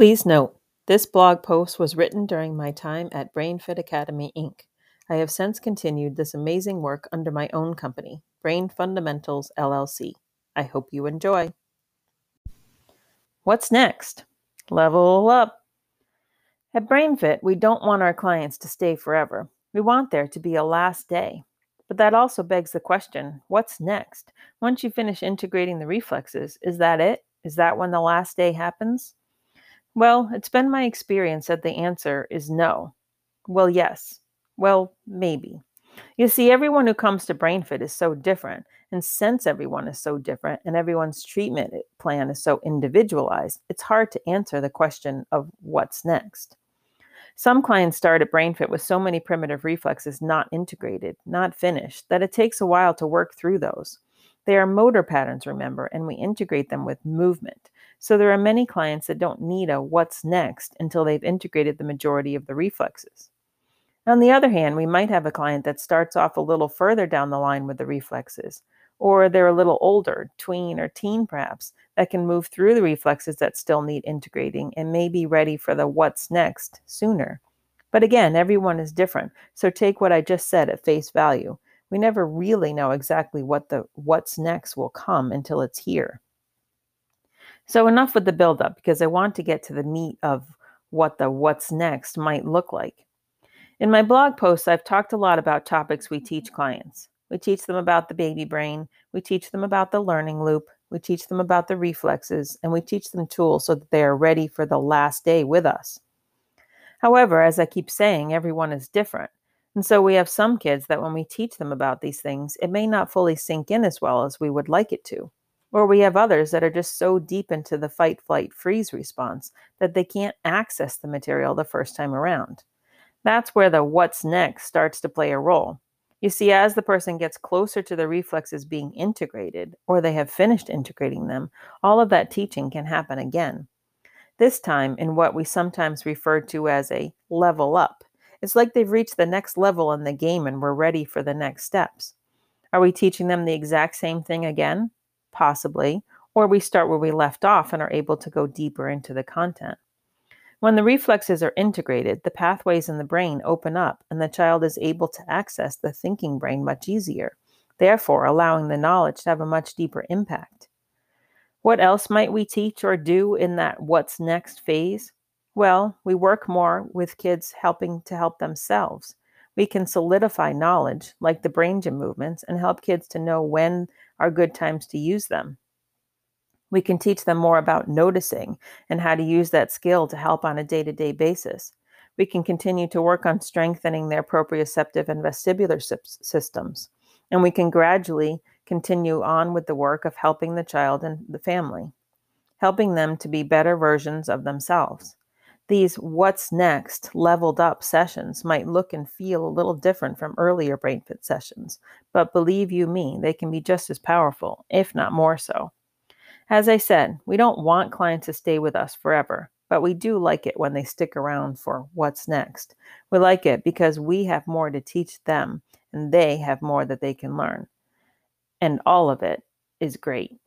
Please note, this blog post was written during my time at BrainFit Academy, Inc. I have since continued this amazing work under my own company, Brain Fundamentals LLC. I hope you enjoy. What's next? Level up. At BrainFit, we don't want our clients to stay forever. We want there to be a last day. But that also begs the question what's next? Once you finish integrating the reflexes, is that it? Is that when the last day happens? Well, it's been my experience that the answer is no. Well, yes. Well, maybe. You see, everyone who comes to BrainFit is so different, and since everyone is so different and everyone's treatment eh, plan is so individualized, it's hard to answer the question of what's next. Some clients start at BrainFit with so many primitive reflexes not integrated, not finished, that it takes a while to work through those. They are motor patterns, remember, and we integrate them with movement. So there are many clients that don't need a what's next until they've integrated the majority of the reflexes. On the other hand, we might have a client that starts off a little further down the line with the reflexes, or they're a little older, tween or teen perhaps, that can move through the reflexes that still need integrating and may be ready for the what's next sooner. But again, everyone is different, so take what I just said at face value. We never really know exactly what the what's next will come until it's here. So enough with the buildup because I want to get to the meat of what the what's next might look like. In my blog posts, I've talked a lot about topics we teach mm-hmm. clients. We teach them about the baby brain, we teach them about the learning loop, we teach them about the reflexes, and we teach them tools so that they are ready for the last day with us. However, as I keep saying, everyone is different. And so we have some kids that when we teach them about these things, it may not fully sink in as well as we would like it to. Or we have others that are just so deep into the fight, flight, freeze response that they can't access the material the first time around. That's where the what's next starts to play a role. You see, as the person gets closer to the reflexes being integrated, or they have finished integrating them, all of that teaching can happen again. This time in what we sometimes refer to as a level up. It's like they've reached the next level in the game and we're ready for the next steps. Are we teaching them the exact same thing again? Possibly. Or we start where we left off and are able to go deeper into the content. When the reflexes are integrated, the pathways in the brain open up and the child is able to access the thinking brain much easier, therefore, allowing the knowledge to have a much deeper impact. What else might we teach or do in that what's next phase? Well, we work more with kids helping to help themselves. We can solidify knowledge, like the brain gym movements, and help kids to know when are good times to use them. We can teach them more about noticing and how to use that skill to help on a day to day basis. We can continue to work on strengthening their proprioceptive and vestibular systems. And we can gradually continue on with the work of helping the child and the family, helping them to be better versions of themselves. These what's next leveled up sessions might look and feel a little different from earlier BrainFit sessions, but believe you me, they can be just as powerful, if not more so. As I said, we don't want clients to stay with us forever, but we do like it when they stick around for what's next. We like it because we have more to teach them and they have more that they can learn. And all of it is great.